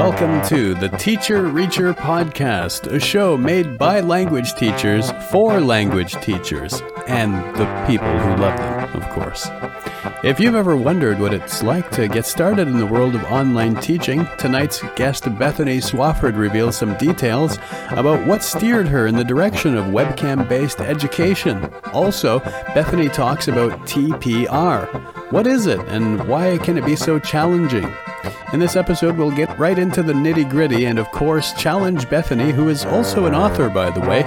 Welcome to the Teacher Reacher Podcast, a show made by language teachers for language teachers and the people who love them, of course. If you've ever wondered what it's like to get started in the world of online teaching, tonight's guest Bethany Swafford reveals some details about what steered her in the direction of webcam based education. Also, Bethany talks about TPR. What is it and why can it be so challenging? In this episode, we'll get right into the nitty gritty and, of course, challenge Bethany, who is also an author, by the way,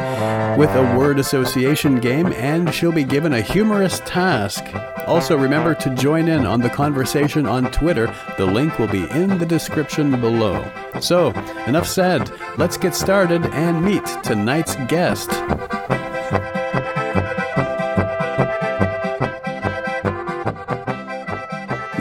with a word association game, and she'll be given a humorous task. Also, remember to join in on the conversation on Twitter. The link will be in the description below. So, enough said. Let's get started and meet tonight's guest.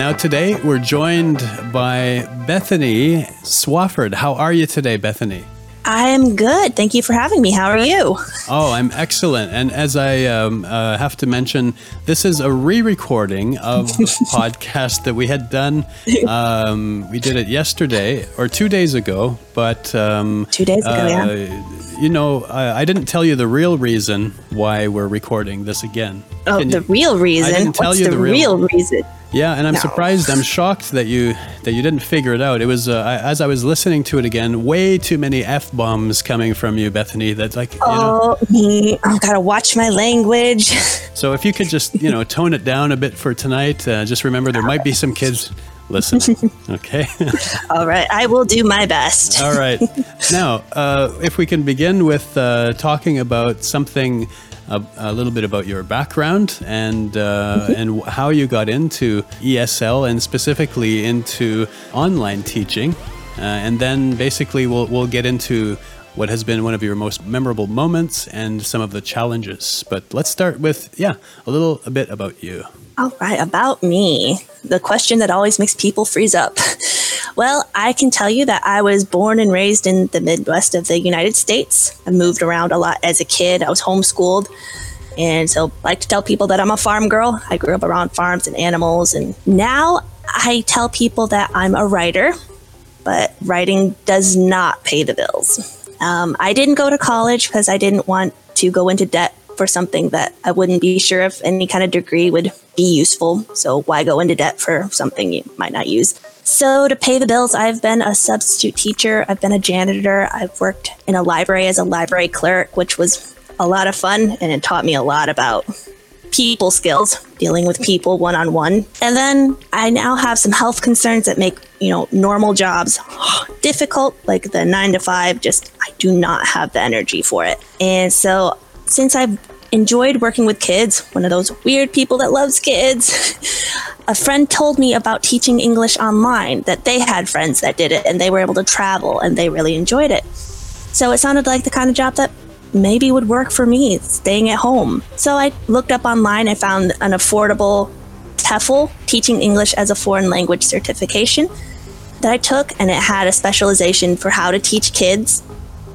Now, today we're joined by Bethany Swafford. How are you today, Bethany? I am good. Thank you for having me. How are you? Oh, I'm excellent. And as I um, uh, have to mention, this is a re recording of a podcast that we had done. Um, we did it yesterday or two days ago, but. Um, two days ago, uh, yeah. You know, I, I, didn't tell you the real reason why we're recording this again. Oh, Can the you, real reason? I didn't tell What's you the, the real, real reason. Yeah, and I'm No. surprised. I'm shocked that you that you didn't figure it out. It was uh, I, as I was listening to it again, way too many f bombs coming from you, Bethany. That's like, you know. Oh, me. I've gotta watch my language. So if you could just you know tone it down a bit for tonight, uh, just remember there might be some kids listening. Okay. All right, I will do my best. All right. Now, uh, if we can begin with uh, talking about something. A, a little bit about your background and uh, and how you got into ESL and specifically into online teaching, uh, and then basically we'll we'll get into what has been one of your most memorable moments and some of the challenges. But let's start with yeah, a little a bit about you. All right, about me. The question that always makes people freeze up. Well, I can tell you that I was born and raised in the Midwest of the United States. I moved around a lot as a kid. I was homeschooled. And so I like to tell people that I'm a farm girl. I grew up around farms and animals. And now I tell people that I'm a writer, but writing does not pay the bills. Um, I didn't go to college because I didn't want to go into debt for something that I wouldn't be sure if any kind of degree would be useful. So why go into debt for something you might not use? So to pay the bills, I've been a substitute teacher. I've been a janitor. I've worked in a library as a library clerk, which was a lot of fun and it taught me a lot about people skills, dealing with people one on one. And then I now have some health concerns that make, you know, normal jobs difficult, like the nine to five, just I do not have the energy for it. And so since I've enjoyed working with kids, one of those weird people that loves kids, a friend told me about teaching English online, that they had friends that did it and they were able to travel and they really enjoyed it. So it sounded like the kind of job that maybe would work for me, staying at home. So I looked up online, I found an affordable TEFL, Teaching English as a Foreign Language certification, that I took, and it had a specialization for how to teach kids.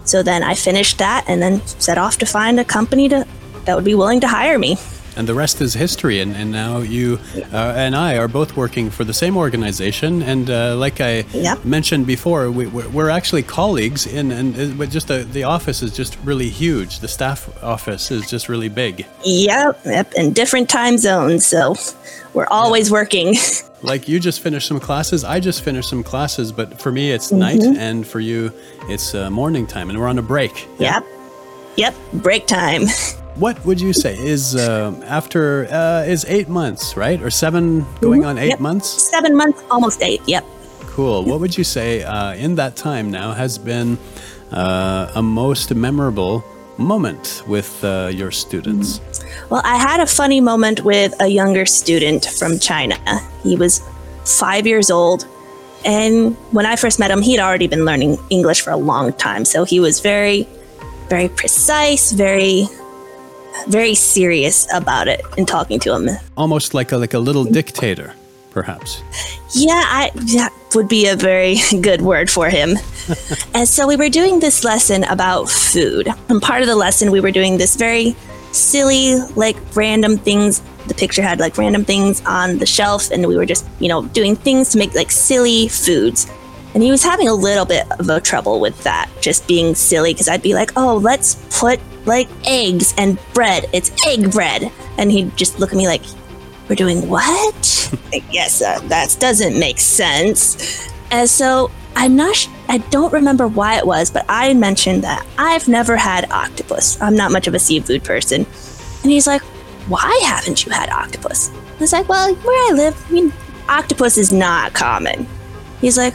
So then I finished that and then set off to find a company to, that would be willing to hire me. And the rest is history. And, and now you uh, and I are both working for the same organization. And uh, like I Yep. mentioned before, we, we're, we're actually colleagues. In, and but just the, the office is just really huge. The staff office is just really big. Yep, yep, in different time zones. So we're always working. Like you just finished some classes, I just finished some classes, but for me it's night, and for you it's uh, morning time, and we're on a break. Yep. Yep, break time. What would you say is uh, after uh, is eight months, right, or seven going on eight Yep. months? Seven months, almost eight. Yep. Cool. What would you say uh, in that time now has been uh, a most memorable moment with uh, your students? Well, I had a funny moment with a younger student from China. He was five years old. And when I first met him, he'd already been learning English for a long time. So he was very, very precise, very, very serious about it in talking to him. Almost like a like a little dictator, perhaps. Yeah, I, that would be a very good word for him. and so we were doing this lesson about food. And part of the lesson, we were doing this very silly, like random things. The picture had like random things on the shelf, and we were just, you know, doing things to make like silly foods. And he was having a little bit of a trouble with that, just being silly, because I'd be like, oh, let's put like eggs and bread. It's egg bread. And he'd just look at me like, we're doing what? I guess uh, that doesn't make sense. And so I'm not, sh- I don't remember why it was, but I mentioned that I've never had octopus. I'm not much of a seafood person. And he's like, why haven't you had octopus? I was like, well, where I live, I mean, octopus is not common. He's like,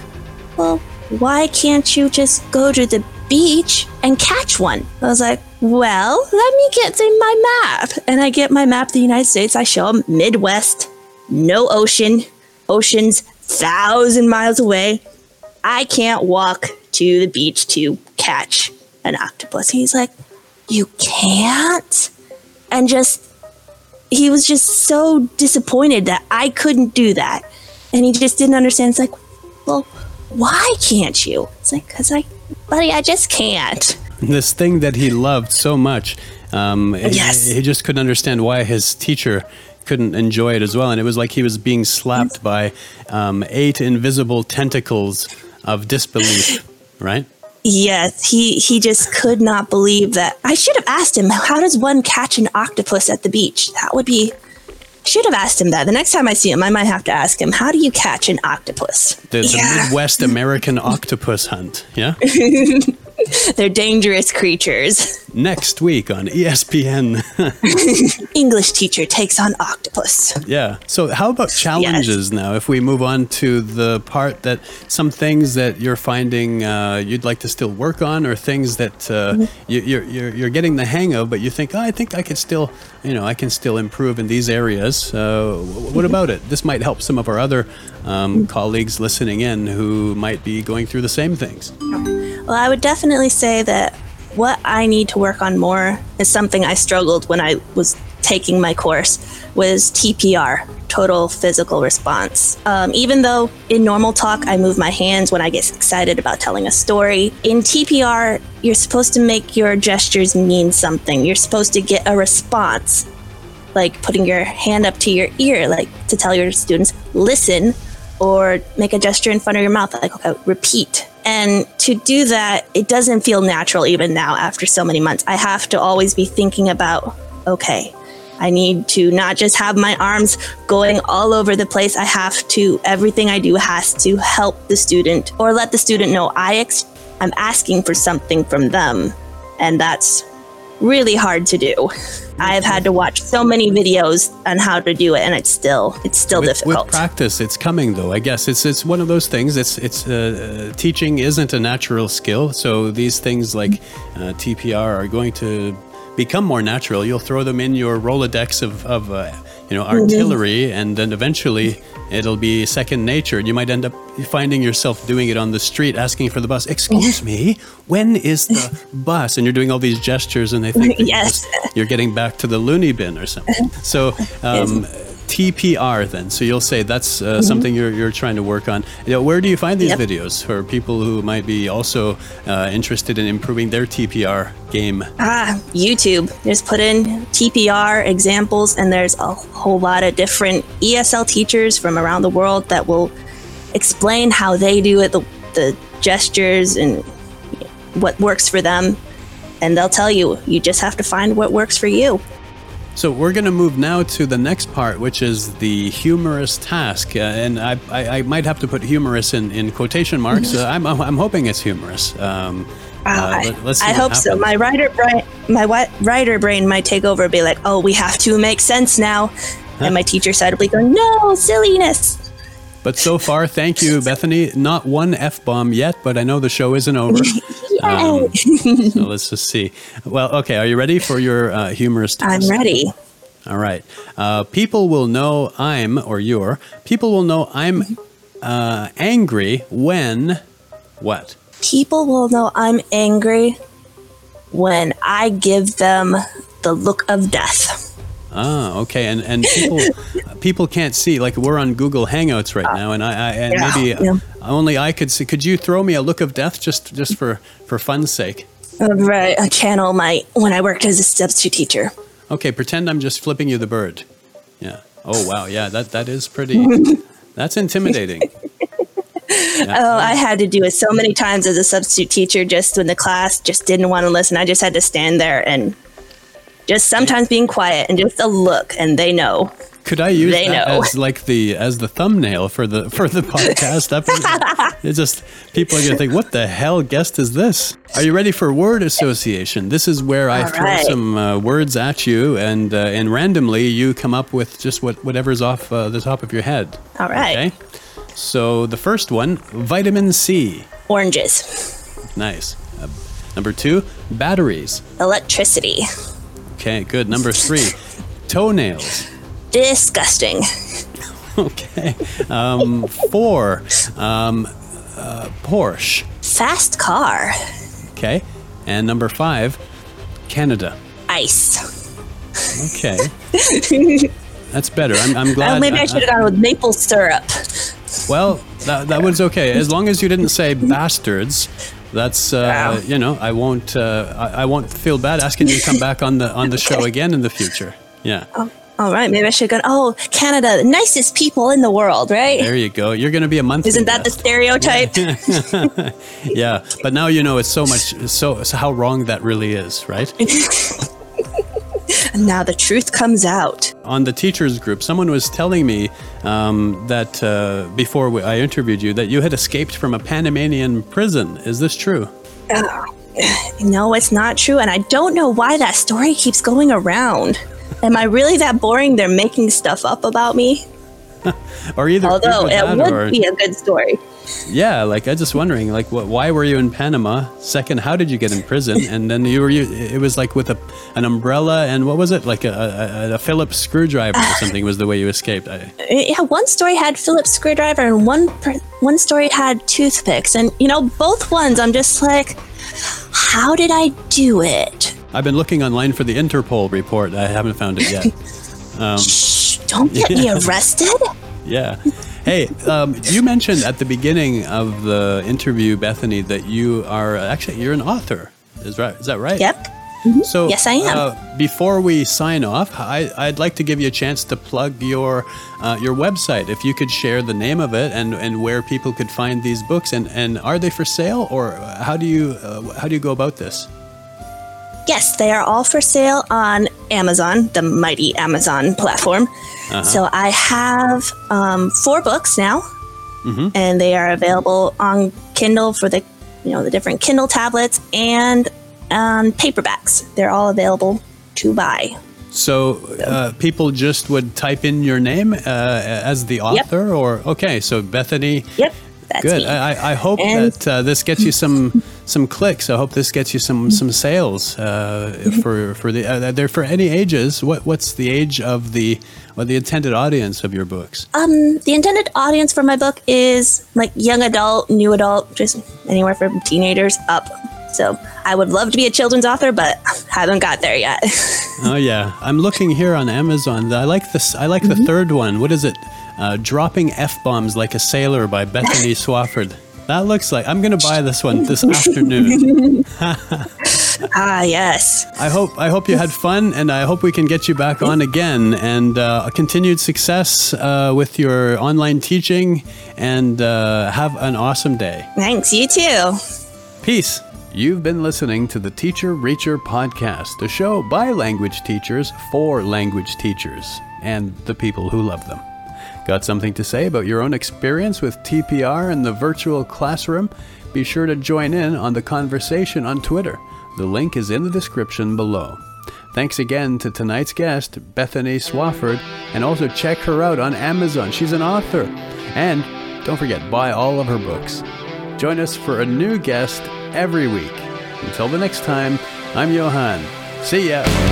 well, why can't you just go to the beach and catch one? I was like, well, let me get to my map. And I get my map of the United States. I show him Midwest, no ocean, ocean's thousand miles away. I can't walk to the beach to catch an octopus. He's like, you can't? And just, he was just so disappointed that I couldn't do that. And he just didn't understand. It's like, well, why can't you? It's like, because I, buddy, I just can't. This thing that he loved so much, um, Yes. he, he just couldn't understand why his teacher couldn't enjoy it as well. And it was like he was being slapped by um, eight invisible tentacles of disbelief, right? Yes, he he just could not believe that. I should have asked him, how does one catch an octopus at the beach? That would be. Should have asked him that. The next time I see him, I might have to ask him, how do you catch an octopus? The, the Yeah. Midwest American octopus hunt. Yeah. They're dangerous creatures. Next week on ESPN. English teacher takes on octopus. Yeah. So, how about challenges now? If we move on to the part that some things that you're finding uh, you'd like to still work on, or things that uh, you, you're, you're you're getting the hang of, but you think, oh, I think I could still, you know, I can still improve in these areas. Uh, wh- what about it? This might help some of our other um, colleagues listening in who might be going through the same things. Well, I would definitely say that what I need to work on more is something I struggled when I was taking my course was TPR, total physical response. Um, even though in normal talk I move my hands when I get excited about telling a story, in TPR you're supposed to make your gestures mean something. You're supposed to get a response, like putting your hand up to your ear, like to tell your students listen, or make a gesture in front of your mouth, like okay, repeat. And to do that, it doesn't feel natural even now after so many months. I have to always be thinking about, okay, I need to not just have my arms going all over the place. I have to, everything I do has to help the student or let the student know I ex- I'm asking for something from them. And that's really hard to do. I have had to watch so many videos on how to do it, and it's still it's still with, difficult. With practice, it's coming though. I guess it's it's one of those things. It's it's uh, uh, teaching isn't a natural skill, so these things like uh, TPR are going to become more natural. You'll throw them in your Rolodex of of uh, you know artillery, and then eventually it'll be second nature. And you might end up finding yourself doing it on the street, asking for the bus. Excuse me, when is the bus? And you're doing all these gestures, and they think you're Yes. just- you're getting back to the loony bin or something. So. Um, TPR then. So you'll say that's uh, something you're, you're trying to work on. You know, where do you find these Yep. videos for people who might be also uh, interested in improving their TPR game? Ah, YouTube. Just put in TPR examples, and there's a whole lot of different ESL teachers from around the world that will explain how they do it, the, the gestures, and what works for them. And they'll tell you, you just have to find what works for you. So we're going to move now to the next part, which is the humorous task. Uh, and I, I, I might have to put humorous in, in quotation marks. Uh, I'm, I'm, hoping it's humorous. Um, uh, I, see I what hope so. My writer brain, my writer brain might take over and be like, "Oh, we have to make sense now," and my teacher side will be going, "No, silliness." But so far, thank you, Bethany. Not one F bomb yet, but I know the show isn't over. Um, so let's just see. Well, okay, are you ready for your uh, humorous I'm ready. All right. Uh, people will know I'm, or you're, people will know I'm uh, angry when what? People will know I'm angry when I give them the look of death. Ah, okay. And and people people can't see. Like we're on Google Hangouts right now, and I, I and Yeah, maybe yeah. Only I could see. Could you throw me a look of death just just for for fun's sake? Right, uh, a channel my when I worked as a substitute teacher. Okay, pretend I'm just flipping you the bird. Yeah. Oh wow. Yeah. That that is pretty. That's intimidating. Oh, I had to do it so many times as a substitute teacher. Just when the class just didn't want to listen, I just had to stand there and just sometimes being quiet and just a look, and they know. Could I use They that know. as like the as the thumbnail for the for the podcast episode? it's just people are gonna think, what the hell guest is this? Are you ready for word association? This is where I All throw right. some uh, words at you, and uh, and randomly you come up with just what whatever's off uh, the top of your head. All right. Okay. So the first one, vitamin C. Oranges, Nice. Uh, number two, batteries. electricity, Okay, good. Number three, toenails. Disgusting, Okay. Um, four, um, uh, Porsche. fast car, Okay. And number five, Canada. ice. Okay. That's better. I'm, I'm glad. Oh, maybe I should have gone with maple syrup. well, that, that was okay. As long as you didn't say bastards. That's uh, Wow. you know I won't uh, I, I won't feel bad asking you to come back on the on the show again in the future. Yeah. All right, maybe I should go. Oh, Canada, the nicest people in the world, right? There you go. You're going to be a month. Isn't that the stereotype? Yeah, but now you know it's so much so, so how wrong that really is, right? and now the truth comes out. On the teachers group, someone was telling me um, that uh, before we, I interviewed you that you had escaped from a Panamanian prison. Is this true? No, it's not true, and I don't know why that story keeps going around. Am I really that boring? They're making stuff up about me. Or either Although it would or- be a good story. yeah, like I just wondering, like, what, why were you in Panama? Second, how did you get in prison? And then you were you. It was like with a an umbrella and what was it? Like a, a, a Phillips screwdriver or something was the way you escaped. I, eh, Yeah, one story had Phillips screwdriver, and one one story had toothpicks, and you know both ones. I'm just like, how did I do it? I've been looking online for the Interpol report. I haven't found it yet. Shh! Don't get me arrested. Yeah. Hey, um, you mentioned at the beginning of the interview, Bethany, that you are actually you're an author. Is right? Is that right? Yep. So Yes, I am. Uh, before we sign off, I, I'd like to give you a chance to plug your uh, your website. If you could share the name of it and, and where people could find these books, and, and are they for sale or how do you uh, how do you go about this? Yes, they are all for sale on Amazon, the mighty Amazon platform. So I have um, four books now, and they are available on Kindle for the you know the different Kindle tablets and on paperbacks. They're all available to buy. So uh, people just would type in your name uh, as the author, or okay, so Bethany. Yep, that's Good. I- I hope And- that uh, this gets you some some clicks. I hope this gets you some some sales uh, for for the uh, they're for any ages. What what's the age of the or the intended audience of your books? Um, the intended audience for my book is like young adult, new adult, just anywhere from teenagers up. So I would love to be a children's author, but haven't got there yet. Oh yeah, I'm looking here on Amazon. I like this. I like the third one. What is it? Uh, Dropping f bombs like a sailor by Bethany Swafford. That looks like I'm gonna buy this one this afternoon. ah, yes. I hope I hope you had fun, and I hope we can get you back on again. And uh, continued success uh, with your online teaching, and uh, have an awesome day. Thanks, you too. Peace. You've been listening to the Teacher Reacher podcast, a show by language teachers for language teachers and the people who love them. Got something to say about your own experience with TPR in the virtual classroom? Be sure to join in on the conversation on Twitter. The link is in the description below. Thanks again to tonight's guest, Bethany Swafford, and also check her out on Amazon. She's an author. And don't forget, buy all of her books. Join us for a new guest every week. Until the next time, I'm Johan. See ya.